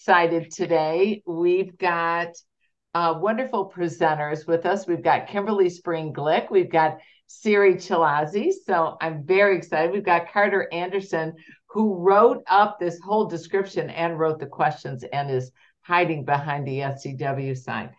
excited today. We've got uh, wonderful presenters with us. We've got Kimberly Spreen Glick. We've got Siri Chilazi. So I'm very excited. We've got Carter Anderson, who wrote up this whole description and wrote the questions and is hiding behind the SCW sign.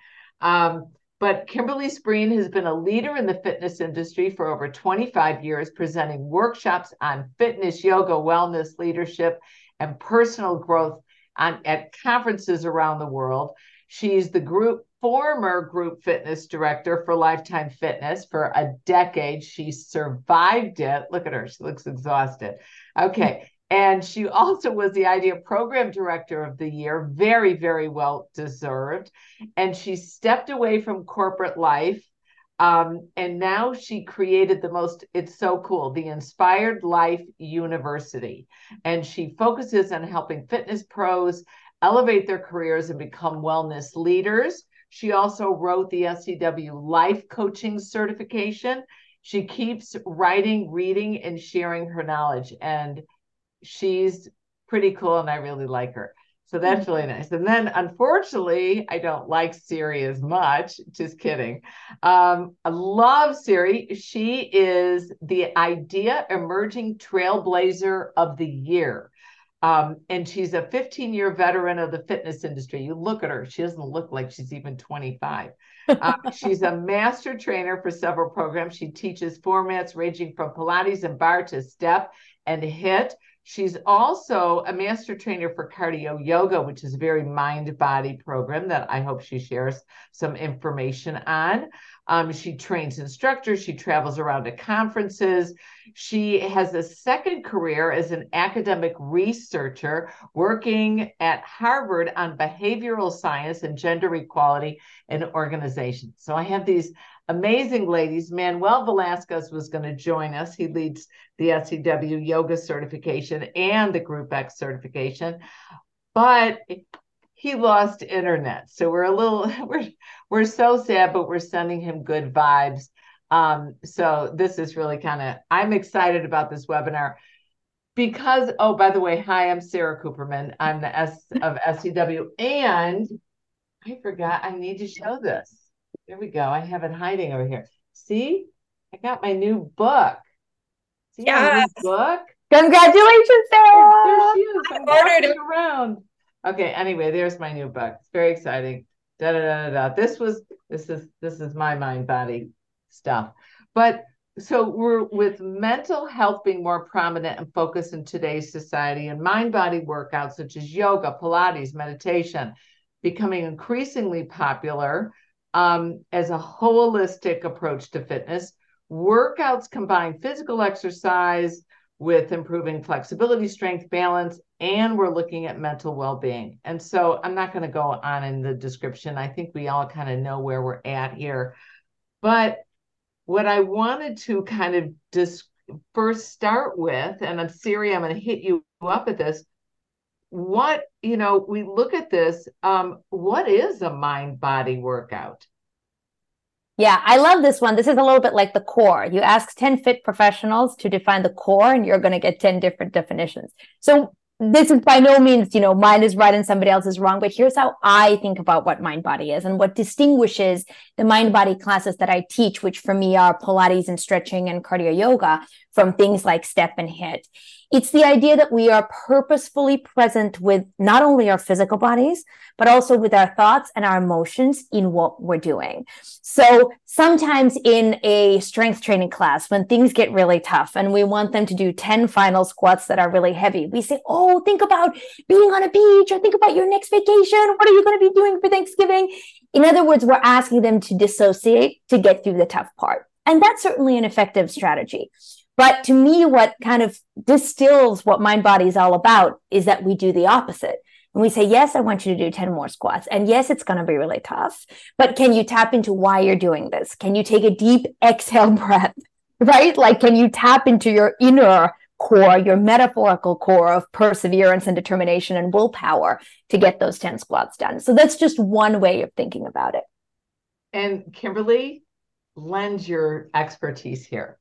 Um, but Kimberly Spreen has been a leader in the fitness industry for over 25 years, presenting workshops on fitness, yoga, wellness, leadership, and personal growth on, at conferences around the world. She's the group former group fitness director for Lifetime Fitness for a decade. She survived it. Look at her; she looks exhausted. Okay. And she also was the IDEA Program Director of the Year, very, very well deserved. And she stepped away from corporate life. Um, and now she created the most, it's so cool, the Inspired Life University. And she focuses on helping fitness pros elevate their careers and become wellness leaders. She also wrote the SCW Life Coaching Certification. She keeps writing, reading, and sharing her knowledge. And she's pretty cool and I really like her. So that's really nice. And then unfortunately, I don't like Siri as much. Just kidding. Um, I love Siri. She is the IDEA Emerging Trailblazer of the Year. Um, and she's a 15 year veteran of the fitness industry. You look at her, she doesn't look like she's even 25. Uh, she's a master trainer for several programs. She teaches formats ranging from Pilates and barre to step and HIIT. She's also a master trainer for cardio yoga, which is a very mind body program that I hope she shares some information on. Um, she trains instructors, she travels around to conferences. She has a second career as an academic researcher working at Harvard on behavioral science and gender equality in organizations. So I have these amazing ladies. Manuel Velasquez was going to join us. He leads the SCW yoga certification and the Group X certification, but he lost internet. So we're a little we're we're so sad, but we're sending him good vibes. Um, so this is really kind of I'm excited about this webinar because oh by the way, hi, I'm Sarah Kooperman. I'm the S of SCW and I forgot I need to show this. There we go. I have it hiding over here. See, I got my new book. See yes. my new book? Congratulations, Sarah. There, she is. I'm ordered it around. Okay. Anyway, there's my new book. It's very exciting. Da, da, da, da, da. This was this is this is my mind body stuff. But so we're with mental health being more prominent and focused in today's society and mind body workouts such as yoga, Pilates, meditation becoming increasingly popular um, as a holistic approach to fitness. Workouts combine physical exercise with improving flexibility, strength, balance, and we're looking at mental well being. And so I'm not going to go on in the description. I think we all kind of know where we're at here. But what I wanted to kind of just first start with, and I'm Siri, I'm going to hit you up at this. What, you know, we look at this, um, what is a mind body workout? Yeah, I love this one. This is a little bit like the core. You ask 10 fit professionals to define the core, and you're going to get 10 different definitions. So, this is by no means, you know, mine is right and somebody else is wrong, but here's how I think about what mind body is and what distinguishes the mind body classes that I teach, which for me are Pilates and stretching and cardio yoga from things like step and HIIT. It's the idea that we are purposefully present with not only our physical bodies, but also with our thoughts and our emotions in what we're doing. So sometimes in a strength training class, when things get really tough and we want them to do 10 final squats that are really heavy, we say, Oh, think about being on a beach or think about your next vacation. What are you going to be doing for Thanksgiving? In other words, we're asking them to dissociate to get through the tough part. And that's certainly an effective strategy. But to me, what kind of distills what mind body is all about is that we do the opposite. And we say, yes, I want you to do 10 more squats. And yes, it's going to be really tough. But can you tap into why you're doing this? Can you take a deep exhale breath? Right? Like, can you tap into your inner core, your metaphorical core of perseverance and determination and willpower to get those 10 squats done? So that's just one way of thinking about it. And Kimberly, lend your expertise here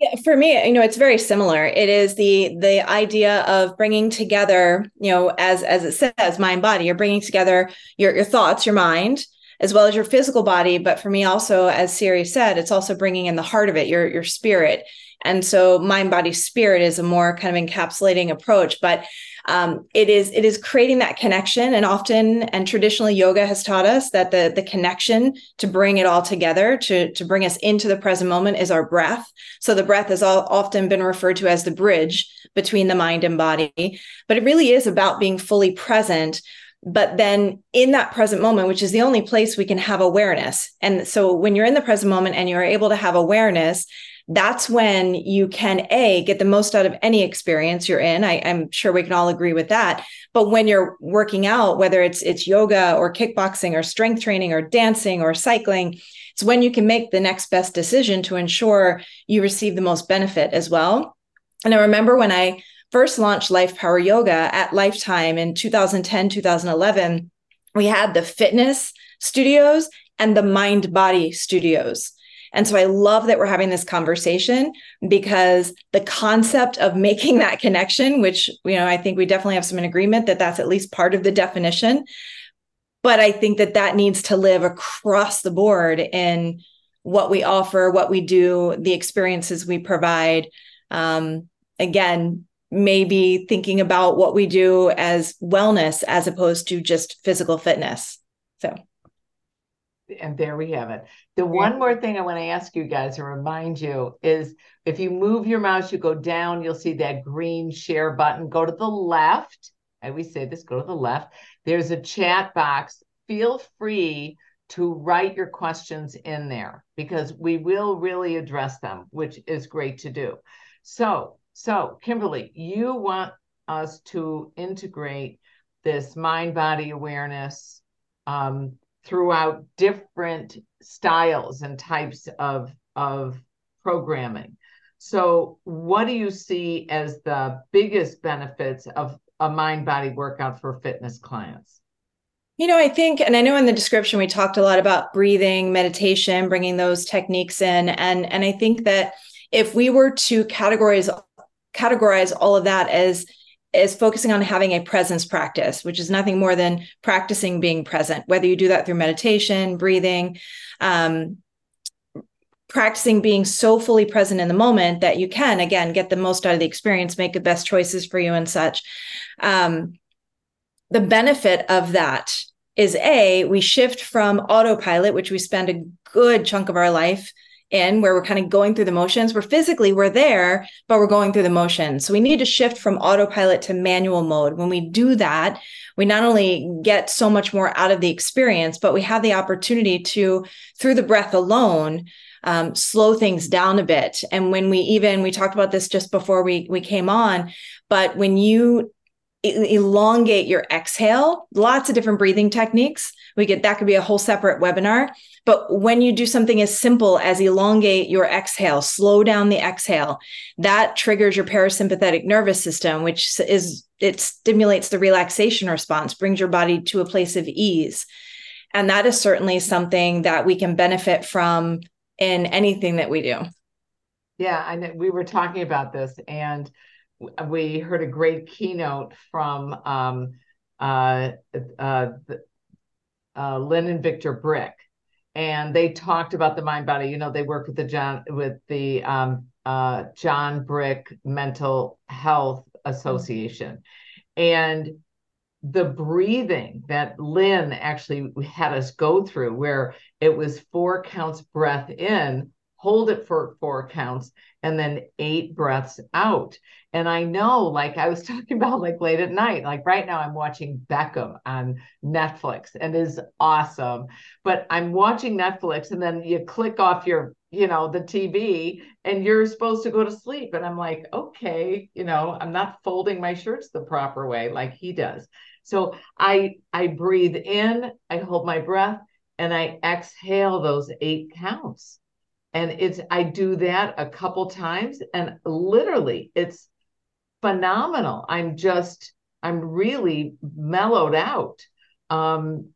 Yeah, for me, you know, it's very similar. It is the the idea of bringing together, you know, as as it says, mind body. You're bringing together your your thoughts, your mind, as well as your physical body. But for me, also, as Siri said, it's also bringing in the heart of it, your your spirit. And so, mind, body, spirit is a more kind of encapsulating approach. But um, it is it is creating that connection. And often and traditionally yoga has taught us that the the connection to bring it all together to to bring us into the present moment is our breath. So the breath has all, often been referred to as the bridge between the mind and body. But it really is about being fully present. But then in that present moment which is the only place we can have awareness. And so when you're in the present moment and you're able to have awareness that's when you can a get the most out of any experience you're in. I, am sure we can all agree with that. But when you're working out whether it's it's yoga or kickboxing or strength training or dancing or cycling it's when you can make the next best decision to ensure you receive the most benefit as well. And i remember when i first launched life power yoga at lifetime in 2010 2011 we had the fitness studios and the mind body studios and so I love that we're having this conversation because the concept of making that connection, which, you know, I think we definitely have some in agreement that that's at least part of the definition. But I think that that needs to live across the board in what we offer, what we do, the experiences we provide. Um, again, maybe thinking about what we do as wellness as opposed to just physical fitness. So and there we have it. The one more thing I want to ask you guys and remind you is if you move your mouse, you go down, you'll see that green share button. Go to the left. I always say this go to the left. There's a chat box. Feel free to write your questions in there because we will really address them, which is great to do. So, so Kimberly, you want us to integrate this mind body awareness um, throughout different styles and types of of programming. So, what do you see as the biggest benefits of a mind body workout for fitness clients? You know, I think, and I know in the description we talked a lot about breathing, meditation, bringing those techniques in, and and I think that if we were to categorize categorize all of that as is focusing on having a presence practice, which is nothing more than practicing being present, whether you do that through meditation, breathing, um, practicing being so fully present in the moment that you can, again, get the most out of the experience, make the best choices for you and such. Um, the benefit of that is A, we shift from autopilot, which we spend a good chunk of our life in where we're kind of going through the motions. We're physically, we're there, but we're going through the motions. So we need to shift from autopilot to manual mode. When we do that, we not only get so much more out of the experience, but we have the opportunity to, through the breath alone, um, slow things down a bit. And when we even, we talked about this just before we, we came on, but when you elongate your exhale. Lots of different breathing techniques. We get that could be a whole separate webinar. But when you do something as simple as elongate your exhale slow down the exhale that triggers your parasympathetic nervous system which is it stimulates the relaxation response brings your body to a place of ease. And that is certainly something that we can benefit from in anything that we do. Yeah and we were talking about this and we heard a great keynote from um, uh, uh, uh, Lynn and Victor Brick, and they talked about the mind body. You know, they work with the John with the um, uh, John Brick Mental Health Association, and the breathing that Lynn actually had us go through, where it was four counts breath in, hold it for four counts, and then eight breaths out. And I know, like I was talking about, like late at night, like right now I'm watching Beckham on Netflix and is awesome. But I'm watching Netflix and then you click off your, you know, the TV and you're supposed to go to sleep. And I'm like, okay, you know, I'm not folding my shirts the proper way like he does. So I I breathe in, I hold my breath, and I exhale those eight counts and it's i do that a couple times and literally it's phenomenal i'm just i'm really mellowed out um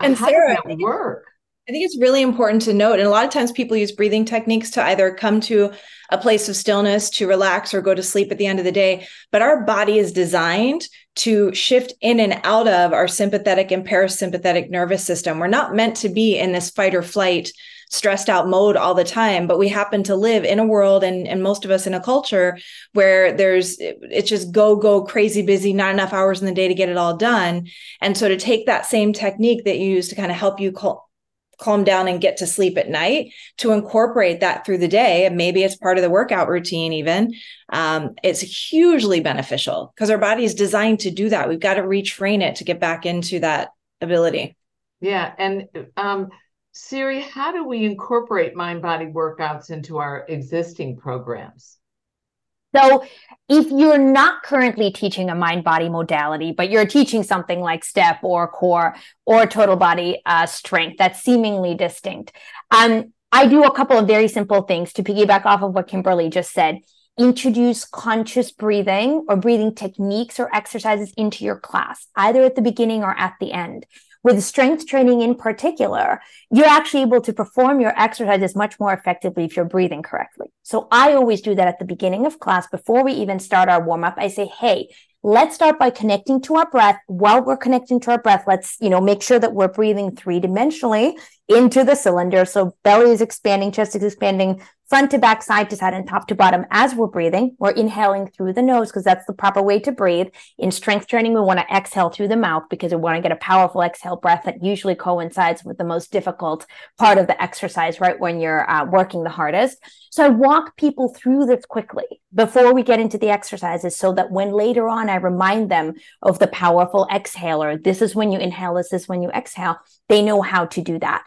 and how sarah does that work I think it's really important to note, and a lot of times people use breathing techniques to either come to a place of stillness, to relax, or go to sleep at the end of the day. But our body is designed to shift in and out of our sympathetic and parasympathetic nervous system. We're not meant to be in this fight or flight, stressed out mode all the time, but we happen to live in a world and, and most of us in a culture where there's it's just go, go, crazy busy, not enough hours in the day to get it all done. And so to take that same technique that you use to kind of help you call calm down and get to sleep at night to incorporate that through the day and maybe it's part of the workout routine even um, it's hugely beneficial because our body is designed to do that we've got to retrain it to get back into that ability yeah and um, siri how do we incorporate mind body workouts into our existing programs so, if you're not currently teaching a mind body modality, but you're teaching something like step or core or total body uh, strength that's seemingly distinct, um, I do a couple of very simple things to piggyback off of what Kimberly just said. Introduce conscious breathing or breathing techniques or exercises into your class, either at the beginning or at the end with strength training in particular, you're actually able to perform your exercises much more effectively if you're breathing correctly. So I always do that at the beginning of class before we even start our warm up. I say, Hey, let's start by connecting to our breath. While we're connecting to our breath, let's, you know, make sure that we're breathing three dimensionally into the cylinder. So belly is expanding, chest is expanding, front to back, side to side, and top to bottom as we're breathing. We're inhaling through the nose because that's the proper way to breathe. In strength training, we want to exhale through the mouth because we want to get a powerful exhale breath that usually coincides with the most difficult part of the exercise, right? When you're uh, working the hardest. So I walk people through this quickly before we get into the exercises so that when later on I remind them of the powerful exhaler, this is when you inhale, this is when you exhale, they know how to do that.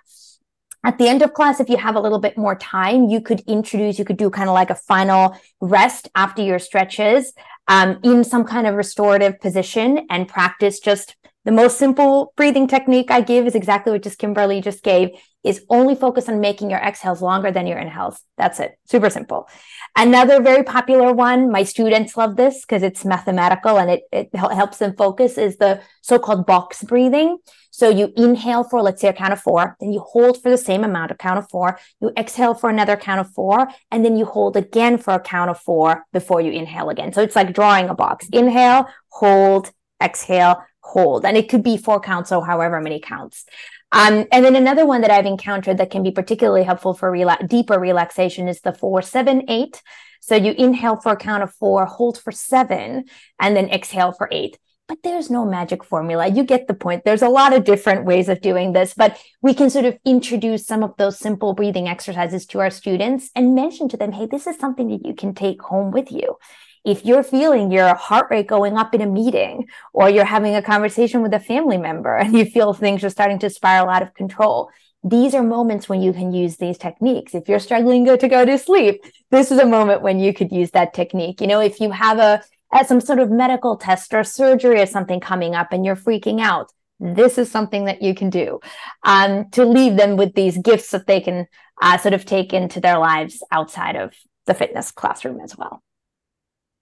At the end of class, if you have a little bit more time, you could introduce, you could do kind of like a final rest after your stretches um, in some kind of restorative position and practice just the most simple breathing technique I give is exactly what just Kimberly just gave is only focus on making your exhales longer than your inhales. That's it. Super simple. Another very popular one, my students love this because it's mathematical and it, it helps them focus is the so-called box breathing. So you inhale for, let's say a count of four, then you hold for the same amount, a count of four, you exhale for another count of four, and then you hold again for a count of four before you inhale again. So it's like drawing a box. Inhale, hold, exhale, hold. And it could be four counts or however many counts. Um, and then another one that I've encountered that can be particularly helpful for rela- deeper relaxation is the four, seven, eight. So you inhale for a count of four, hold for seven, and then exhale for eight. But there's no magic formula. You get the point. There's a lot of different ways of doing this, but we can sort of introduce some of those simple breathing exercises to our students and mention to them, hey, this is something that you can take home with you if you're feeling your heart rate going up in a meeting or you're having a conversation with a family member and you feel things are starting to spiral out of control, these are moments when you can use these techniques. If you're struggling to go to sleep, this is a moment when you could use that technique. You know, if you have a, a some sort of medical test or surgery or something coming up and you're freaking out, this is something that you can do um, to leave them with these gifts that they can uh, sort of take into their lives outside of the fitness classroom as well.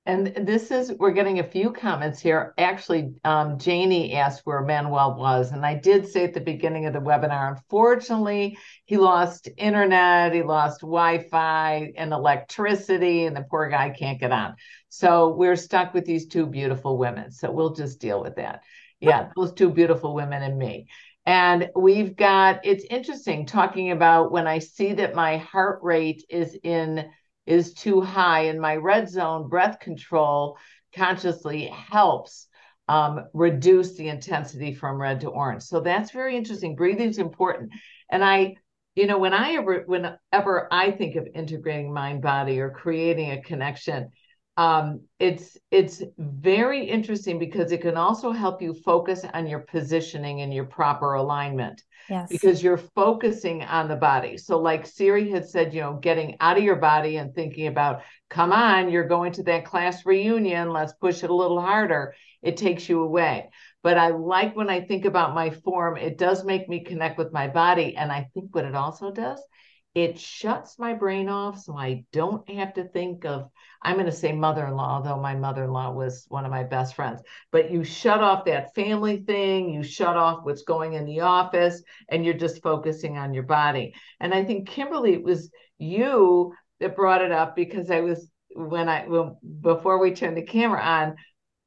And this is, we're getting a few comments here. Actually, um, Janie asked where Manuel was. And I did say at the beginning of the webinar, unfortunately, he lost internet, he lost Wi Fi and electricity, and the poor guy can't get on. So we're stuck with these two beautiful women. So we'll just deal with that. Yeah, those two beautiful women and me. And we've got, it's interesting talking about when I see that my heart rate is in is too high in my red zone breath control consciously helps um, reduce the intensity from red to orange. So that's very interesting. Breathing is important. And i you know when i ever whenever i think of integrating mind body or creating a connection um, it's it's very interesting because it can also help you focus on your positioning and your proper alignment yes. because you're focusing on the body. So like siri had said you know getting out of your body and thinking about come on you're going to that class reunion. Let's push it a little harder. It takes you away. But i like when i think about my form it does make me connect with my body and i think what it also does it shuts my brain off so I don't have to think of, I'm going to say mother in law, although my mother in law was one of my best friends. But you shut off that family thing, you shut off what's going in the office, and you're just focusing on your body. And I think, Kimberly, it was you that brought it up because I was, when I, well, before we turned the camera on,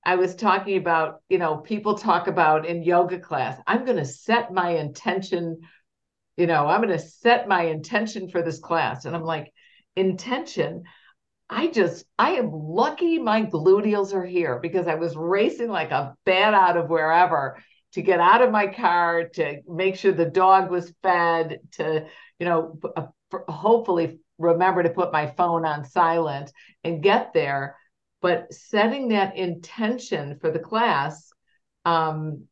I was talking about, you know, people talk about in yoga class, I'm going to set my intention you know, I'm going to set my intention for this class. And I'm like, intention. I just, I am lucky my gluteals are here because I was racing like a bat out of wherever to get out of my car, to make sure the dog was fed, to, you know, uh, hopefully remember to put my phone on silent and get there. But setting that intention for the class, um,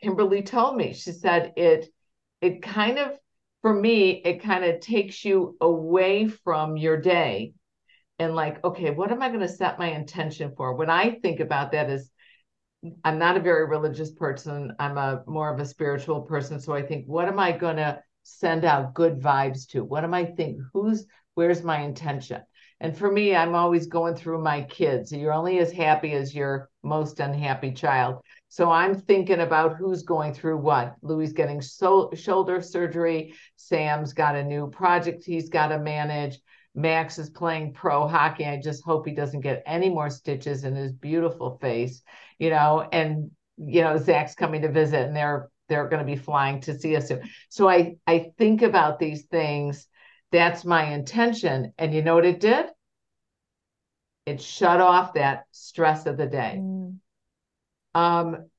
Kimberly told me, she said it it kind of for me it kind of takes you away from your day and like okay what am i going to set my intention for? When i think about that is i'm not a very religious person. I'm a more of a spiritual person. So i think what am i going to send out good vibes to? What am i think who's where's my intention and for me i'm always going through my kids you're only as happy as your most unhappy child so I'm thinking about who's going through what. Louis getting so, shoulder surgery. Sam's got a new project he's got to manage. Max is playing pro hockey. I just hope he doesn't get any more stitches in his beautiful face, you know. And you know, Zach's coming to visit, and they're they're going to be flying to see us soon. So I I think about these things. That's my intention, and you know what it did? It shut off that stress of the day. Mm. Um,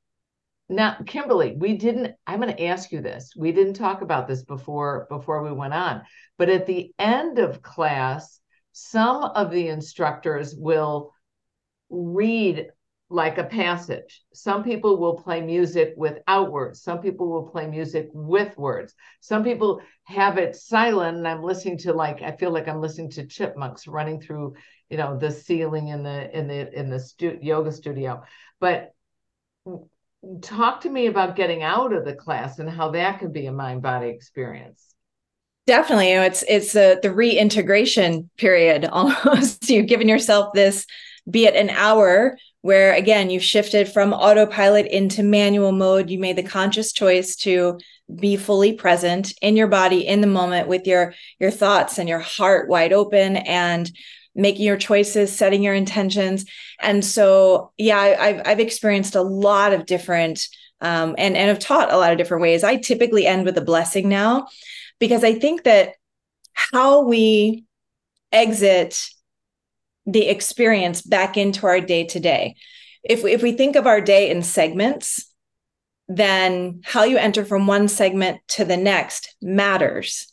now, Kimberly, we didn't. I'm going to ask you this. We didn't talk about this before before we went on, but at the end of class, some of the instructors will read like a passage. Some people will play music without words. Some people will play music with words. Some people have it silent, and I'm listening to like I feel like I'm listening to chipmunks running through, you know, the ceiling in the in the in the stu- yoga studio. But talk to me about getting out of the class and how that can be a mind body experience definitely it's it's the the reintegration period almost you've given yourself this be it an hour where again you've shifted from autopilot into manual mode you made the conscious choice to be fully present in your body in the moment with your your thoughts and your heart wide open and making your choices, setting your intentions. And so, yeah, I, have I've experienced a lot of different um, and and have taught a lot of different ways. I typically end with a blessing now because I think that how we exit the experience back into our day to day. If if we think of our day in segments, then how you enter from one segment to the next matters.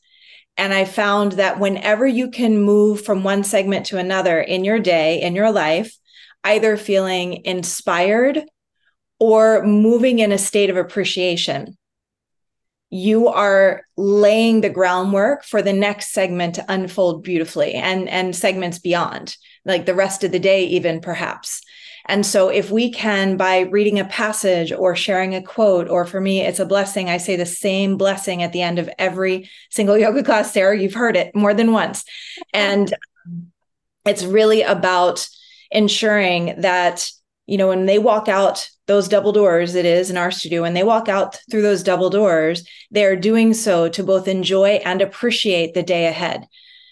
And I found that whenever you can move from one segment to another in your day, in your life, either feeling inspired or moving in a state of appreciation, you are laying the groundwork for the next segment to unfold beautifully and and segments beyond like the rest of the day even perhaps and so, if we can, by reading a passage or sharing a quote, or for me, it's a blessing, I say the same blessing at the end of every single yoga class, Sarah, you've heard it more than once. And it's really about ensuring that, you know, when they walk out those double doors, it is in our studio, when they walk out through those double doors, they're doing so to both enjoy and appreciate the day ahead.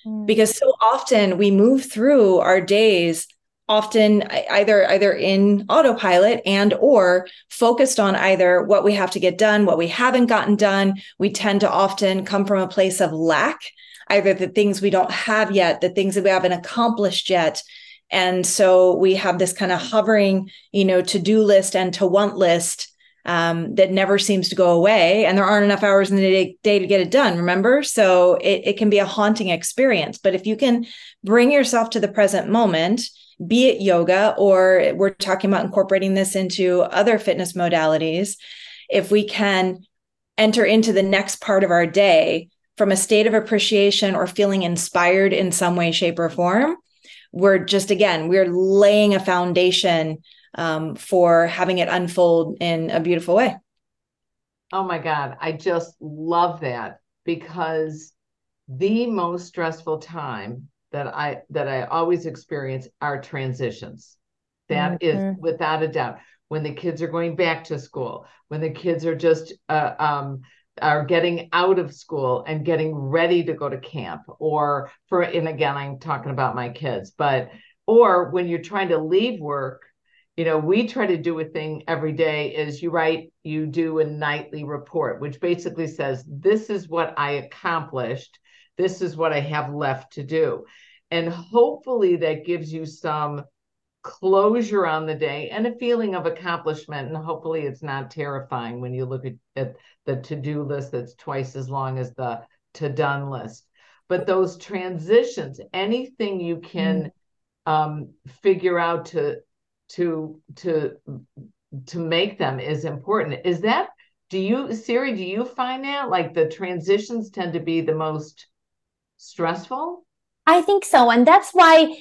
Mm. Because so often we move through our days often either either in autopilot and or focused on either what we have to get done what we haven't gotten done we tend to often come from a place of lack either the things we don't have yet the things that we haven't accomplished yet and so we have this kind of hovering you know to-do list and to want list um, that never seems to go away. And there aren't enough hours in the day, day to get it done remember? So it, it can be a haunting experience. But if you can bring yourself to the present moment be it yoga or we're talking about incorporating this into other fitness modalities, if we can enter into the next part of our day from a state of appreciation or feeling inspired in some way, shape, or form, we're just again, we're laying a foundation um, for having it unfold in a beautiful way. Oh my God. I just love that because the most stressful time that I that I always experience are transitions. That mm-hmm. is without a doubt when the kids are going back to school, when the kids are just uh, um, are getting out of school and getting ready to go to camp, or for and again I'm talking about my kids, but or when you're trying to leave work you know we try to do a thing every day is you write you do a nightly report which basically says this is what i accomplished. This is what i have left to do. And hopefully that gives you some closure on the day and a feeling of accomplishment. And hopefully it's not terrifying when you look at, at the to-do list that's twice as long as the to done list. But those transitions anything you can mm. um, figure out to to to to make them is important. Is that do you siri do you find that? Like the transitions tend to be the most stressful? I think so. And that's why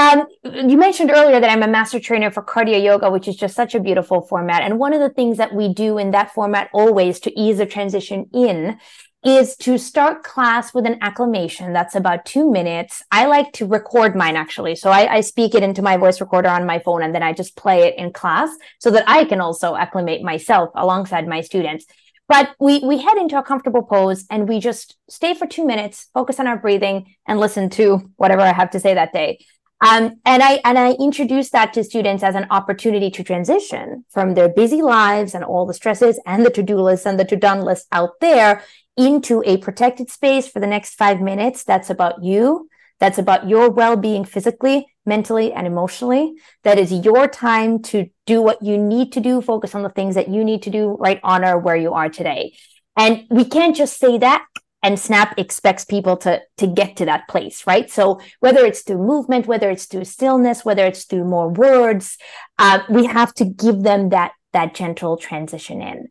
um, you mentioned earlier that I'm a master trainer for cardio yoga, which is just such a beautiful format. And one of the things that we do in that format always to ease the transition in is to start class with an acclamation that's about two minutes. I like to record mine actually. So I, I, speak it into my voice recorder on my phone and then I just play it in class so that I can also acclimate myself alongside my students. But we, we head into a comfortable pose and we just stay for two minutes, focus on our breathing and listen to whatever I have to say that day. Um, and I and I introduce that to students as an opportunity to transition from their busy lives and all the stresses and the to-do lists and the to-done list out there into a protected space for the next five minutes. That's about you. That's about your well-being physically, mentally, and emotionally. That is your time to do what you need to do. Focus on the things that you need to do. Right, honor where you are today. And we can't just say that and snap expects people to to get to that place right so whether it's through movement whether it's through stillness whether it's through more words uh, we have to give them that that gentle transition in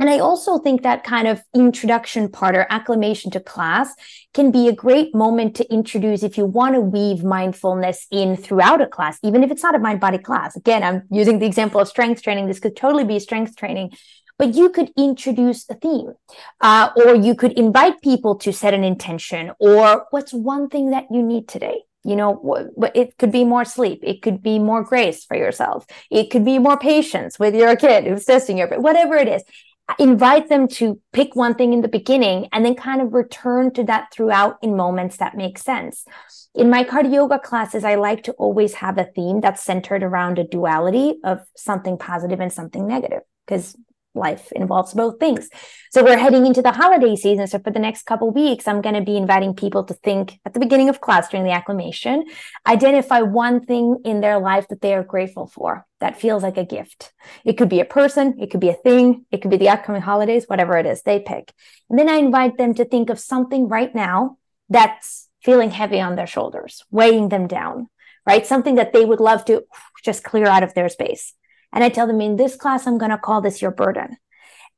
and I also think that kind of introduction part or acclimation to class can be a great moment to introduce if you want to weave mindfulness in throughout a class, even if it's not a mind body class. Again, I'm using the example of strength training. This could totally be strength training, but you could introduce a theme uh, or you could invite people to set an intention or what's one thing that you need today? You know it could be more sleep. It could be more grace for yourself. It could be more patience with your kid who's testing your whatever it is. Invite them to pick one thing in the beginning and then kind of return to that throughout in moments that make sense. In my cardio yoga classes i like to always have a theme that's centered around a duality of something positive and something negative because life involves both things. So we're heading into the holiday season. So for the next couple weeks, I'm going to be inviting people to think at the beginning of class during the acclamation, identify one thing in their life that they are grateful for that feels like a gift. It could be a person, it could be a thing, it could be the upcoming holidays, whatever it is they pick. And then I invite them to think of something right now that's feeling heavy on their shoulders, weighing them down, right? Something that they would love to just clear out of their space. And I tell them in this class, I'm going to call this your burden.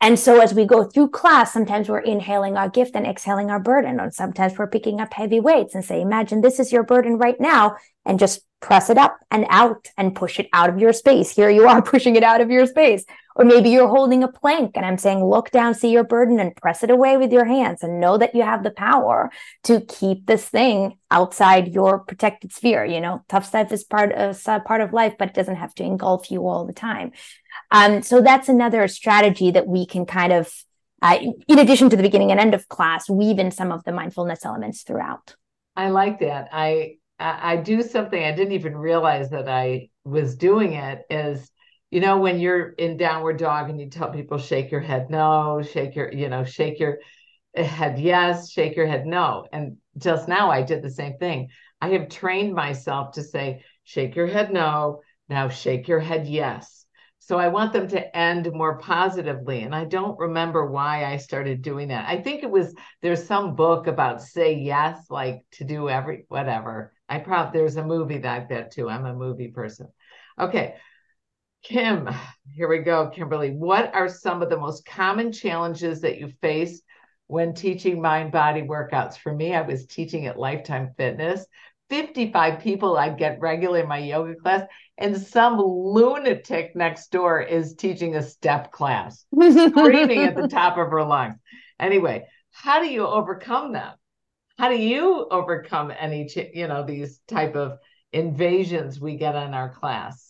And so as we go through class, sometimes we're inhaling our gift and exhaling our burden. And sometimes we're picking up heavy weights and say, imagine this is your burden right now and just press it up and out and push it out of your space. Here you are pushing it out of your space. Or maybe you're holding a plank and I'm saying, look down, see your burden and press it away with your hands and know that you have the power to keep this thing outside your protected sphere. You know, tough stuff is part of part of life, but it doesn't have to engulf you all the time. Um, so that's another strategy that we can kind of, uh, in addition to the beginning and end of class, weave in some of the mindfulness elements throughout. I like that. I I do something I didn't even realize that I was doing it is you know when you're in downward dog and you tell people shake your head no shake your you know shake your head yes shake your head no and just now I did the same thing I have trained myself to say shake your head no now shake your head yes so I want them to end more positively. And I don't remember why I started doing that. I think it was there's some book about say yes, like to do every whatever. I probably there's a movie that too. I'm a movie person. Okay. Kim, here we go, Kimberly. What are some of the most common challenges that you face when teaching mind body workouts? For me, I was teaching at Lifetime Fitness. 55 people I get regularly in my yoga class, and some lunatic next door is teaching a step class, screaming at the top of her lungs. Anyway, how do you overcome that? How do you overcome any you know these type of invasions we get on our class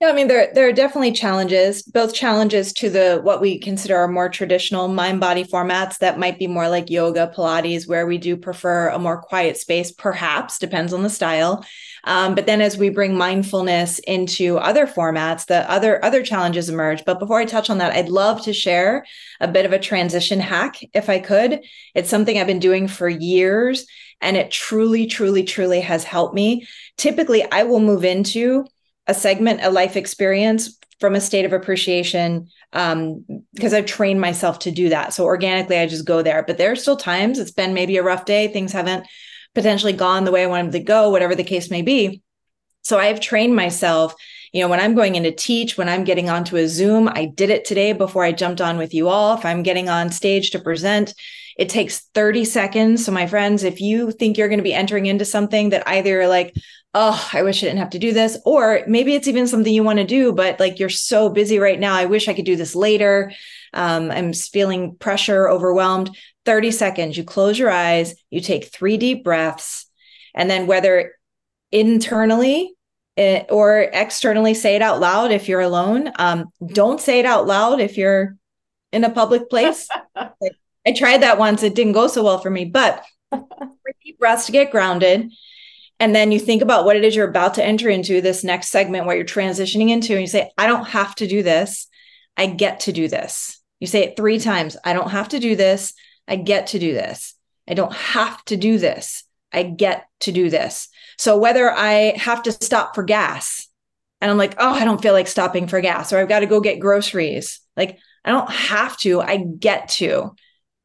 yeah, I mean there there are definitely challenges, both challenges to the what we consider our more traditional mind body formats that might be more like yoga, Pilates, where we do prefer a more quiet space, perhaps depends on the style. Um, but then as we bring mindfulness into other formats, the other other challenges emerge. But before I touch on that, I'd love to share a bit of a transition hack, if I could. It's something I've been doing for years, and it truly, truly, truly has helped me. Typically, I will move into a segment, a life experience from a state of appreciation um, because I've trained myself to do that. So organically, I just go there. But there are still times it's been maybe a rough day, things haven't potentially gone the way I wanted to go, whatever the case may be. So I have trained myself. You know, when I'm going in to teach, when I'm getting onto a Zoom, I did it today before I jumped on with you all. If I'm getting on stage to present, it takes 30 seconds. So, my friends, if you think you're going to be entering into something that either like, oh, I wish I didn't have to do this. Or maybe it's even something you want to do, but like you're so busy right now. I wish I could do this later. Um, I'm feeling pressure, overwhelmed. 30 seconds, you close your eyes, you take three deep breaths, and then whether internally eh, or externally say it out loud if you're alone. Um, don't say it out loud if you're in a public place. I tried that once, it didn't go so well for me, but three deep breaths to get grounded. And then you think about what it is you're about to enter into this next segment what you're transitioning into and you say i don't have to do this. I get to do this. You say it three times. I don't have to do this i get to do this. I don't have to do this. I get to do this. So whether i have to stop for gas and i'm like oh i don't feel like stopping for gas or i've got to go get groceries like i don't have to. I get to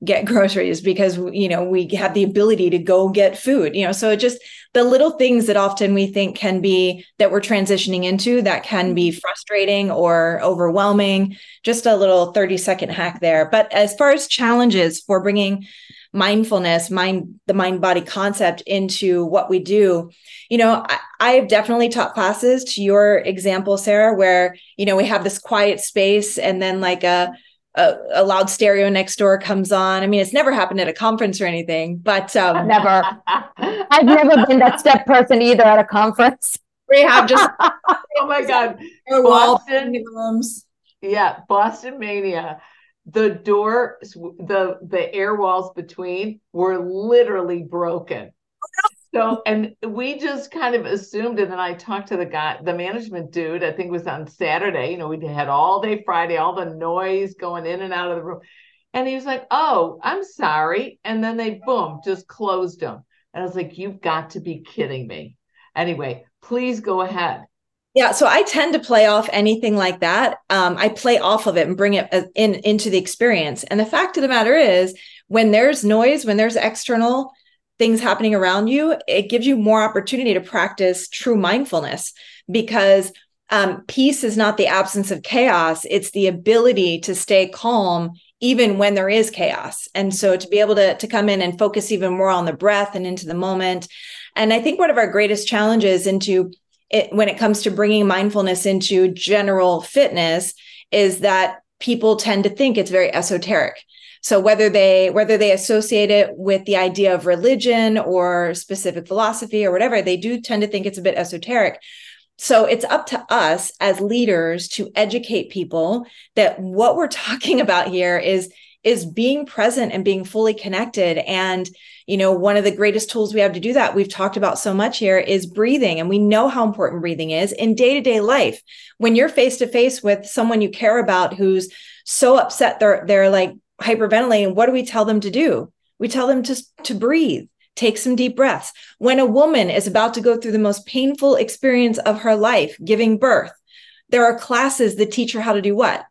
get groceries because you know we have the ability to go get food you know? So it just the little things that often we think can be that we're transitioning into that can be mm-hmm. frustrating or overwhelming just a little 30 second hack there but as far as challenges for bringing mindfulness mind the mind body concept into what we do you know I, have definitely taught classes to your example sarah where you know we have this quiet space and then like a a, a, loud stereo next door comes on. I mean, it's never happened at a conference or anything, but um, never. I've never been that step person either at a conference. We have just oh my god, Boston rooms. Yeah, Boston mania. The door, the the air walls between were literally broken. So, and we just kind of assumed, and then I talked to the guy, the management dude, I think it was on Saturday. You know, we had all day Friday, all the noise going in and out of the room. And he was like, Oh, I'm sorry. And then they, boom, just closed them. And I was like, You've got to be kidding me. Anyway, please go ahead. Yeah, so I tend to play off anything like that. Um, I play off of it and bring it uh, in into the experience. And the fact of the matter is, when there's noise, when there's external things happening around you, it gives you more opportunity to practice true mindfulness because um, peace is not the absence of chaos, it's the ability to stay calm even when there is chaos. And so to be able to, to come in and focus even more on the breath and into the moment. And I think one of our greatest challenges into it when it comes to bringing mindfulness into general fitness is that people tend to think it's very esoteric so whether they whether they associate it with the idea of religion or specific philosophy or whatever, they do tend to think it's a bit esoteric. So it's up to us as leaders to educate people that what we're talking about here is is being present and being fully connected. And you know one of the greatest tools we have to do that we've talked about so much here is breathing. And we know how important breathing is in day-to-day life. When you're face to face with someone you care about who's so upset they're they're like hyperventilating, what do we tell them to do? We tell them to, to breathe, take some deep breaths. When a woman is about to go through the most painful experience of her life, giving birth, there are classes that teach her how to do what?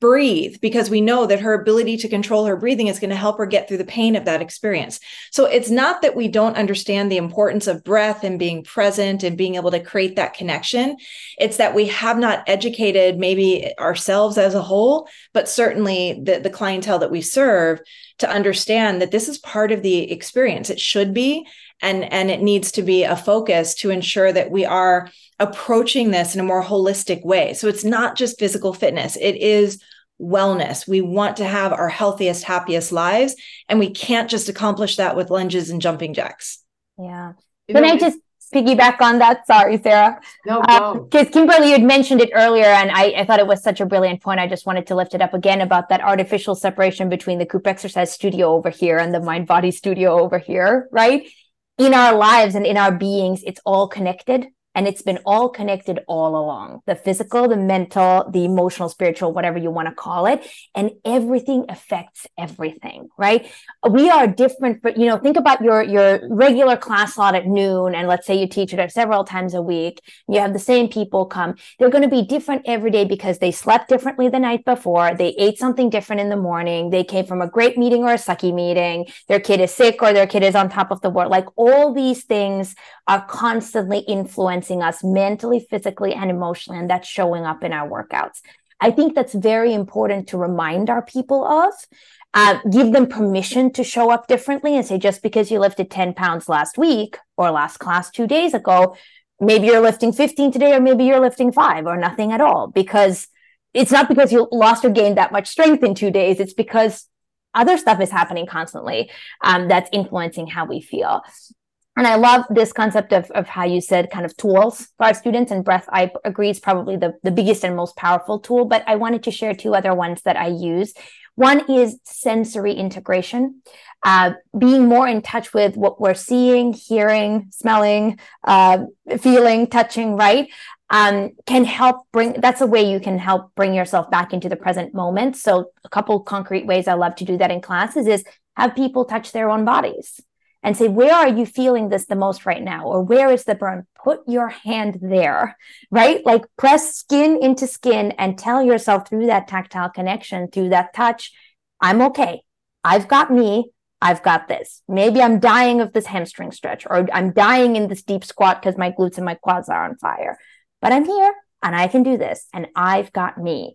Breathe because we know that her ability to control her breathing is going to help her get through the pain of that experience. So it's not that we don't understand the importance of breath and being present and being able to create that connection. It's that we have not educated maybe ourselves as a whole, but certainly the, the clientele that we serve to understand that this is part of the experience. It should be. And, and it needs to be a focus to ensure that we are approaching this in a more holistic way. So it's not just physical fitness, it is wellness. We want to have our healthiest, happiest lives. And we can't just accomplish that with lunges and jumping jacks. Yeah. You Can know, I just piggyback on that? Sorry, Sarah. No, no. Because uh, Kimberly had mentioned it earlier, and I, I, thought it was such a brilliant point. I just wanted to lift it up again about that artificial separation between the Group Exercise Studio over here and the Mind Body Studio over here, right? In our lives and in our beings, it's all connected and it's been all connected all along. The physical the mental the emotional spiritual whatever you want to call it. And everything affects everything right? We are different but you know think about your your regular class lot at noon and let's say you teach it several times a week you have the same people come. They're going to be different every day because they slept differently the night before they ate something different in the morning they came from a great meeting or a sucky meeting their kid is sick or their kid is on top of the world. Like all these things are constantly influencing us mentally, physically, and emotionally. And that's showing up in our workouts. I think that's very important to remind our people of. Uh, give them permission to show up differently and say, just because you lifted 10 pounds last week or last class two days ago, maybe you're lifting 15 today, or maybe you're lifting five or nothing at all. Because it's not because you lost or gained that much strength in two days, it's because other stuff is happening constantly um, that's influencing how we feel. And I love this concept of, of how you said kind of tools for our students and breath. I agree is probably the, the biggest and most powerful tool, but I wanted to share two other ones that I use. One is sensory integration, uh, being more in touch with what we're seeing, hearing, smelling, uh, feeling, touching, right? Um, can help bring that's a way you can help bring yourself back into the present moment. So, a couple concrete ways I love to do that in classes is have people touch their own bodies and say, where are you feeling this the most right now? Or where is the burn? Put your hand there, right? Like press skin into skin and tell yourself through that tactile connection, through that touch, I'm okay. I've got me. I've got this. Maybe I'm dying of this hamstring stretch, or I'm dying in this deep squat because my glutes and my quads are on fire. But I'm here and I can do this, and I've got me.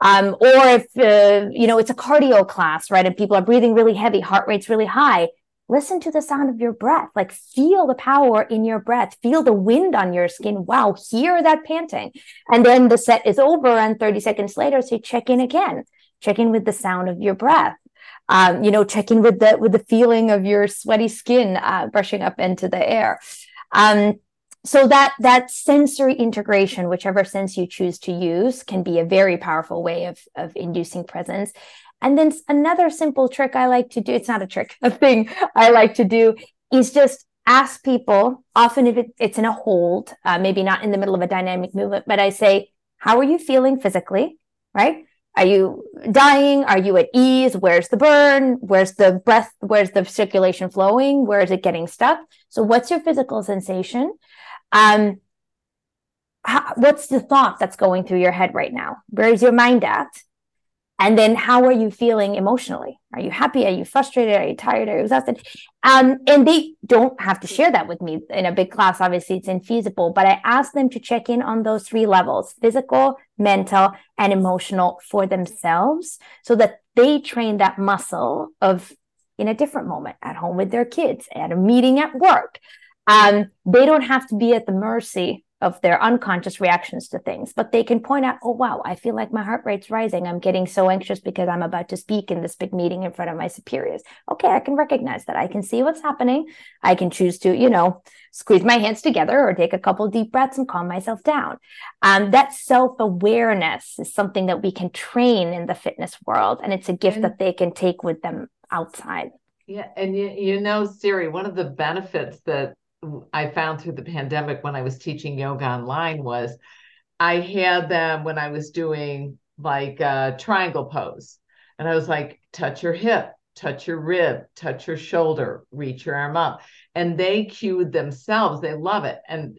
Um, or if uh, you know it's a cardio class, right, and people are breathing really heavy, heart rate's really high, listen to the sound of your breath. Like feel the power in your breath. Feel the wind on your skin. Wow hear that panting. And then the set is over and 30 seconds later say check in again. Check in with the sound of your breath. Um, you know check in with the with the feeling of your sweaty skin uh, brushing up into the air. Um, so that that sensory integration whichever sense you choose to use can be a very powerful way of of inducing presence and then another simple trick I like to do, it's not a trick, a thing I like to do is just ask people, often if it, it's in a hold, uh, maybe not in the middle of a dynamic movement, but I say, How are you feeling physically? Right? Are you dying? Are you at ease? Where's the burn? Where's the breath? Where's the circulation flowing? Where is it getting stuck? So, what's your physical sensation? Um, how, what's the thought that's going through your head right now? Where is your mind at? And then how are you feeling emotionally? Are you happy? Are you frustrated? Are you tired? Are you exhausted? Um, and they don't have to share that with me in a big class. Obviously it's infeasible but i ask them to check in on those three levels physical mental and emotional for themselves so that they train that muscle of in a different moment at home with their kids at a meeting at work. Um, they don't have to be at the mercy of their unconscious reactions to things, but they can point out, oh, wow, I feel like my heart rate's rising. I'm getting so anxious because I'm about to speak in this big meeting in front of my superiors. Okay, I can recognize that. I can see what's happening. I can choose to, you know, squeeze my hands together or take a couple deep breaths and calm myself down. Um, that self awareness is something that we can train in the fitness world, and it's a gift that they can take with them outside. Yeah, and you, you know, Siri, one of the benefits that I found through the pandemic when I was teaching yoga online was I had them when I was doing like a triangle pose. And I was like, touch your hip, touch your rib, touch your shoulder, reach your arm up. And they cued themselves. They love it. And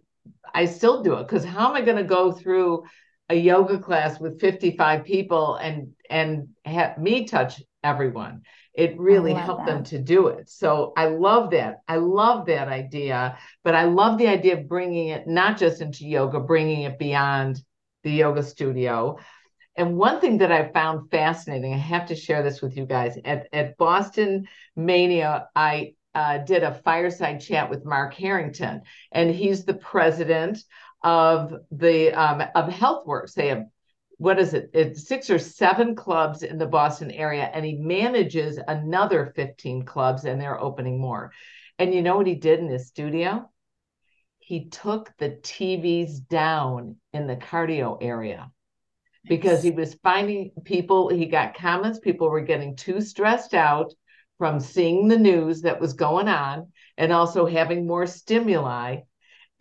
I still do it because how am I going to go through a yoga class with 55 people and and have me touch everyone? It really helped that. them to do it. So I love that. I love that idea, but I love the idea of bringing it not just into yoga, bringing it beyond the yoga studio. And one thing that I found fascinating, I have to share this with you guys. At, at Boston Mania, I uh, did a fireside chat with Mark Harrington, and he's the president of the um, of HealthWorks. They have what is it? It's six or seven clubs in the Boston area, and he manages another 15 clubs, and they're opening more. And you know what he did in his studio? He took the TVs down in the cardio area because he was finding people, he got comments, people were getting too stressed out from seeing the news that was going on and also having more stimuli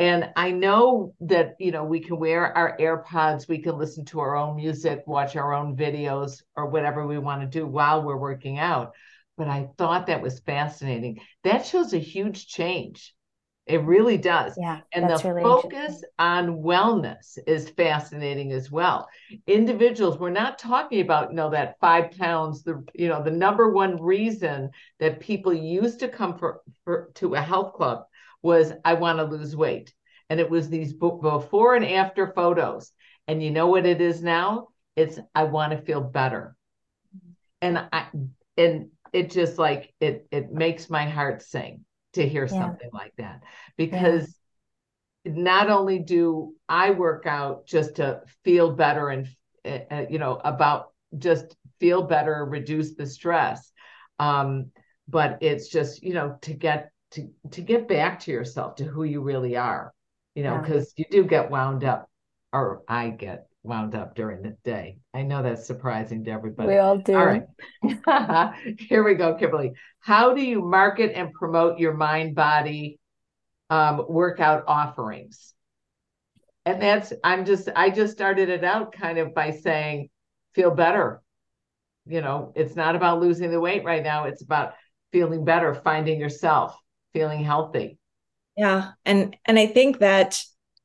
and I know that, you know, we can wear our AirPods, we can listen to our own music, watch our own videos, or whatever we want to do while we're working out. But I thought that was fascinating. That shows a huge change. It really does. Yeah. And the really focus on wellness is fascinating as well. Individuals, we're not talking about, you know, that five pounds, the you know, the number one reason that people used to come for, for to a health club was I want to lose weight. And it was these before and after photos. And you know what it is now? It's I want to feel better. And I and it just like it it makes my heart sing to hear yeah. something like that because yeah. not only do I work out just to feel better and uh, you know about just feel better, reduce the stress, um, but it's just you know to get to to get back to yourself to who you really are you know because yeah. you do get wound up or i get wound up during the day. I know that's surprising to everybody. We all do. All right. Here we go kimberly. How do you market and promote your mind body um, workout offerings? And that's i'm just i just started it out kind of by saying feel better. You know it's not about losing the weight right now. It's about feeling better finding yourself feeling healthy. Yeah. And and I think that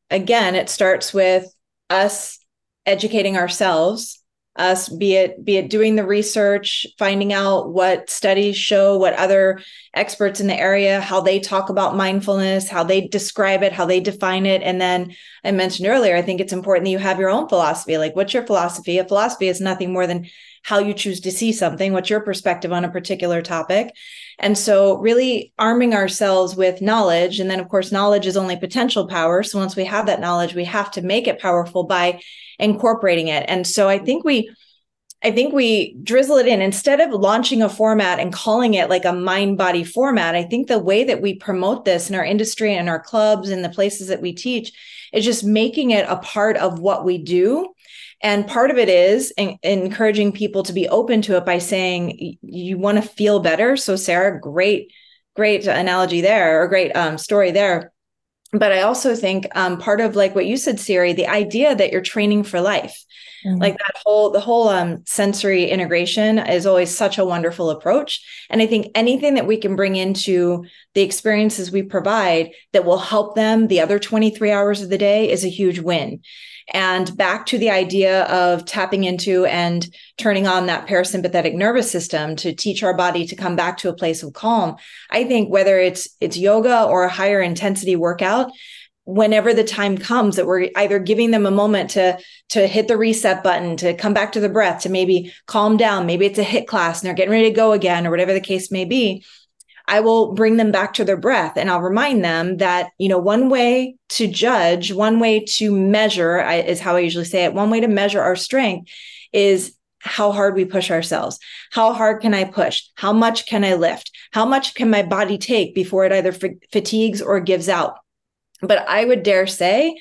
again it starts with us educating ourselves us be it be it doing the research finding out what studies show what other experts in the area how they talk about mindfulness how they describe it how they define it and then i mentioned earlier i think it's important that you have your own philosophy like what's your philosophy a philosophy is nothing more than how you choose to see something what's your perspective on a particular topic and so really arming ourselves with knowledge and then of course knowledge is only potential power so once we have that knowledge we have to make it powerful by incorporating it. And so I think we I think we drizzle it in instead of launching a format and calling it like a mind body format. I think the way that we promote this in our industry and our clubs and the places that we teach is just making it a part of what we do. And part of it is in, encouraging people to be open to it by saying, you want to feel better. So, Sarah, great, great analogy there or great um, story there but I also think um, part of like what you said, Siri, the idea that you're training for life, mm-hmm. like that whole the whole um, sensory integration is always such a wonderful approach. And I think anything that we can bring into the experiences we provide that will help them the other 23 hours of the day is a huge win. And back to the idea of tapping into and turning on that parasympathetic nervous system to teach our body to come back to a place of calm. I think whether it's it's yoga or a higher intensity workout, whenever the time comes that we're either giving them a moment to to HIIT the reset button to come back to the breath to maybe calm down maybe it's a hit class and they're getting ready to go again or whatever the case may be I will bring them back to their breath and I'll remind them that, you know, one way to judge, one way to measure is how I usually say it. One way to measure our strength is how hard we push ourselves. How hard can I push? How much can I lift? How much can my body take before it either fatigues or gives out? But I would dare say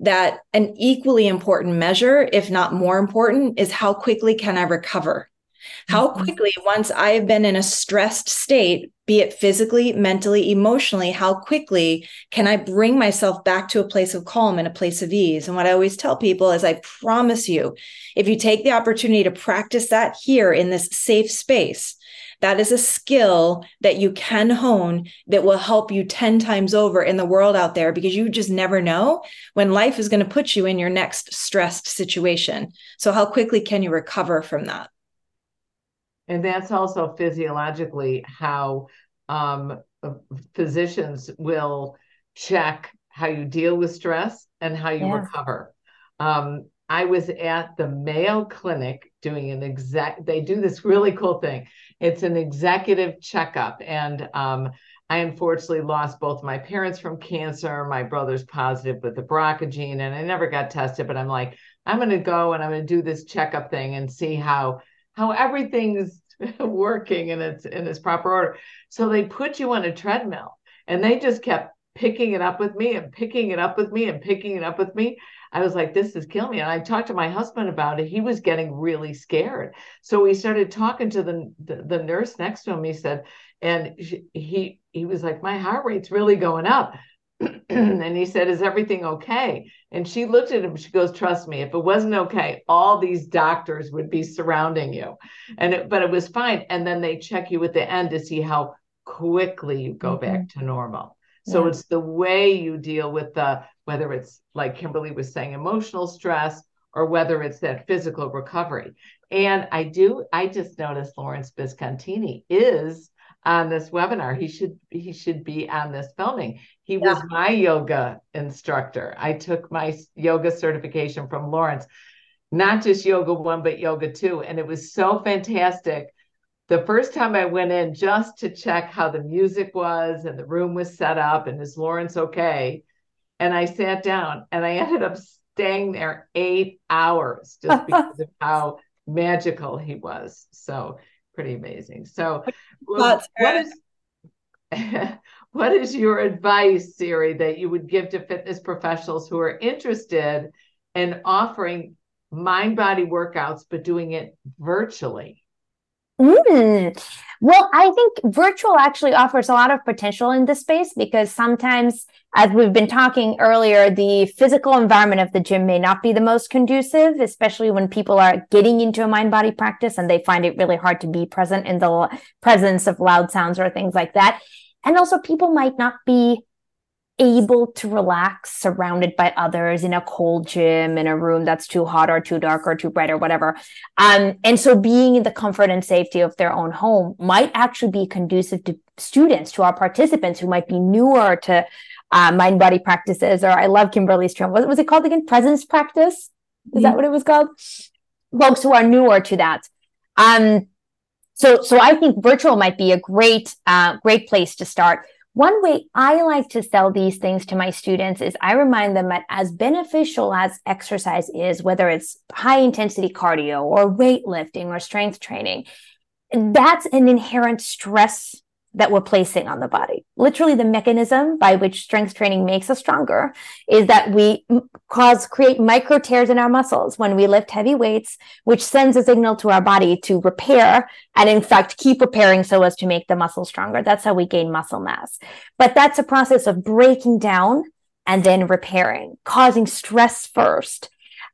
that an equally important measure, if not more important, is how quickly can I recover? How mm-hmm. quickly, once I've been in a stressed state, be it physically, mentally, emotionally, how quickly can I bring myself back to a place of calm and a place of ease? And what I always tell people is I promise you, if you take the opportunity to practice that here in this safe space, that is a skill that you can hone that will help you 10 times over in the world out there because you just never know when life is going to put you in your next stressed situation. So, how quickly can you recover from that? And that's also physiologically how um, physicians will check how you deal with stress and how you yeah. recover. Um, I was at the Mayo Clinic doing an exact, they do this really cool thing. It's an executive checkup. And um, I unfortunately lost both my parents from cancer. My brother's positive with the BRCA gene, and I never got tested, but I'm like, I'm going to go and I'm going to do this checkup thing and see how how everything's working in its in its proper order. So they put you on a treadmill and they just kept picking it up with me and picking it up with me and picking it up with me. I was like, this is killing me. And I talked to my husband about it. He was getting really scared. So we started talking to the, the, the nurse next to him. He said, and he he was like, my heart rate's really going up. and he said, Is everything okay? And she looked at him. She goes, Trust me, if it wasn't okay, all these doctors would be surrounding you. And it, but it was fine. And then they check you at the end to see how quickly you go mm-hmm. back to normal. So yeah. it's the way you deal with the whether it's like Kimberly was saying, emotional stress, or whether it's that physical recovery. And I do, I just noticed Lawrence Biscontini is on this webinar. He should he should be on this filming. He yeah. was my yoga instructor. I took my yoga certification from Lawrence, not just yoga one, but yoga two. And it was so fantastic. The first time I went in just to check how the music was and the room was set up and is Lawrence okay? And I sat down and I ended up staying there eight hours just because of how magical he was. So pretty amazing. So, what is what is your advice, Siri, that you would give to fitness professionals who are interested in offering mind body workouts but doing it virtually? Mm. Well, I think virtual actually offers a lot of potential in this space because sometimes, as we've been talking earlier, the physical environment of the gym may not be the most conducive, especially when people are getting into a mind body practice and they find it really hard to be present in the presence of loud sounds or things like that. And also, people might not be able to relax surrounded by others in a cold gym in a room that's too hot or too dark or too bright or whatever. Um, and so being in the comfort and safety of their own home might actually be conducive to students to our participants who might be newer to uh, mind body practices or i love kimberly's term. What was it called again? Presence practice? Is mm-hmm. that what it was called? Folks who are newer to that. Um, so so i think virtual might be a great uh, great place to start one way I like to sell these things to my students is I remind them that as beneficial as exercise is, whether it's high intensity cardio or weightlifting or strength training, that's an inherent stress that we're placing on the body. Literally, the mechanism by which strength training makes us stronger is that we cause create micro tears in our muscles when we lift heavy weights, which sends a signal to our body to repair and, in fact, keep repairing so as to make the muscle stronger. That's how we gain muscle mass. But that's a process of breaking down and then repairing, causing stress first.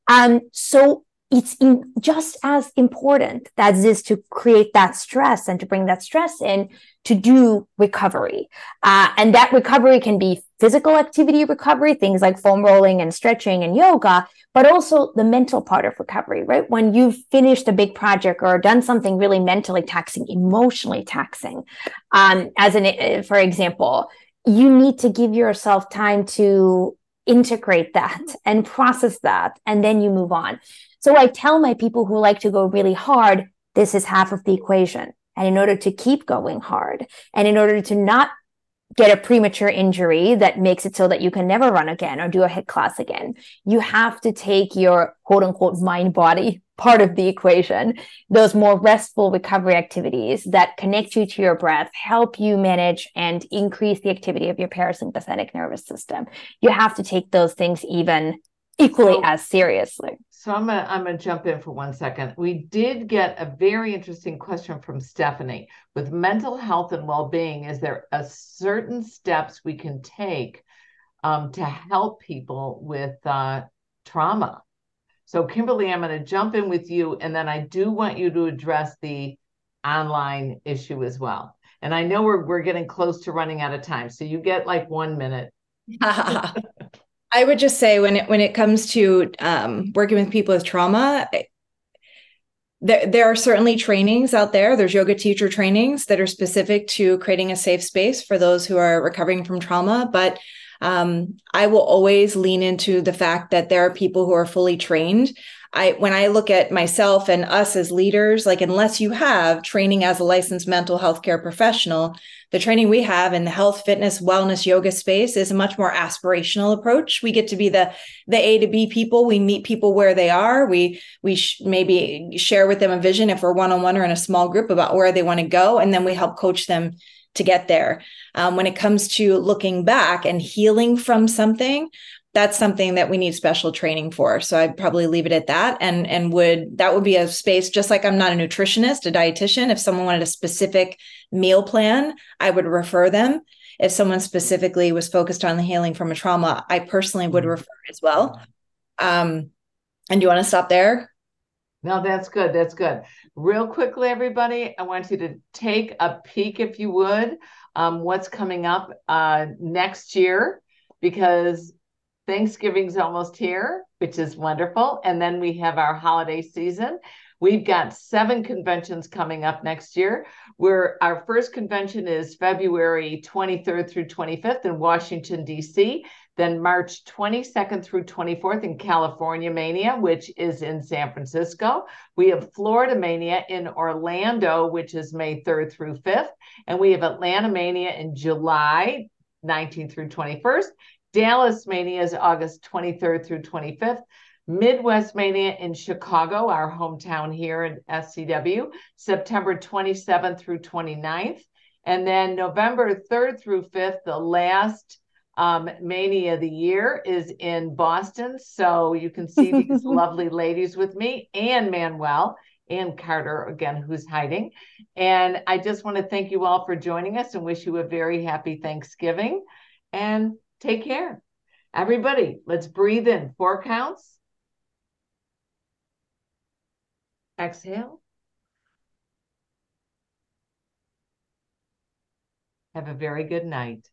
Um, so it's in, just as important that it is to create that stress and to bring that stress in to do recovery. Uh, and that recovery can be physical activity recovery, things like foam rolling and stretching and yoga, but also the mental part of recovery, right? When you've finished a big project or done something really mentally taxing, emotionally taxing, um, as an, for example, you need to give yourself time to integrate that and process that, and then you move on. So I tell my people who like to go really hard, this is half of the equation. And in order to keep going hard and in order to not get a premature injury that makes it so that you can never run again or do a HIIT class again, you have to take your quote unquote mind body part of the equation, those more restful recovery activities that connect you to your breath, help you manage and increase the activity of your parasympathetic nervous system. You have to take those things even equally so, as seriously. So I'm gonna I'm gonna jump in for one second. We did get a very interesting question from Stephanie. With mental health and well-being, is there a certain steps we can take um, to help people with uh, trauma? So Kimberly, I'm going to jump in with you, and then I do want you to address the online issue as well. And I know we're we're getting close to running out of time, so you get like one minute. I would just say when it when it comes to um, working with people with trauma, there there are certainly trainings out there. There's yoga teacher trainings that are specific to creating a safe space for those who are recovering from trauma. But um, I will always lean into the fact that there are people who are fully trained I when I look at myself and us as leaders, like unless you have training as a licensed mental health care professional, the training we have in the health, fitness, wellness, yoga space is a much more aspirational approach. We get to be the the A to B people. We meet people where they are. We we sh- maybe share with them a vision if we're one on one or in a small group about where they want to go, and then we help coach them to get there. Um, when it comes to looking back and healing from something, that's something that we need special training for. So I'd probably leave it at that. And and would that would be a space just like I'm not a nutritionist, a dietitian. If someone wanted a specific meal plan, I would refer them. If someone specifically was focused on the healing from a trauma, I personally would mm-hmm. refer as well. Um, and do you want to stop there? No, that's good. That's good. Real quickly, everybody, I want you to take a peek, if you would, um, what's coming up uh, next year, because Thanksgiving's almost here, which is wonderful. And then we have our holiday season. We've got seven conventions coming up next year. Where our first convention is February 23rd through 25th in Washington, D.C. Then March 22nd through 24th in California Mania, which is in San Francisco. We have Florida Mania in Orlando, which is May 3rd through 5th. And we have Atlanta Mania in July 19th through 21st. Dallas Mania is August 23rd through 25th. Midwest Mania in Chicago, our hometown here in SCW, September 27th through 29th. And then November 3rd through 5th, the last um, Mania of the year is in Boston. So you can see these lovely ladies with me and Manuel and Carter, again, who's hiding. And I just want to thank you all for joining us and wish you a very happy Thanksgiving. And Take care. Everybody, let's breathe in four counts. Exhale. Have a very good night.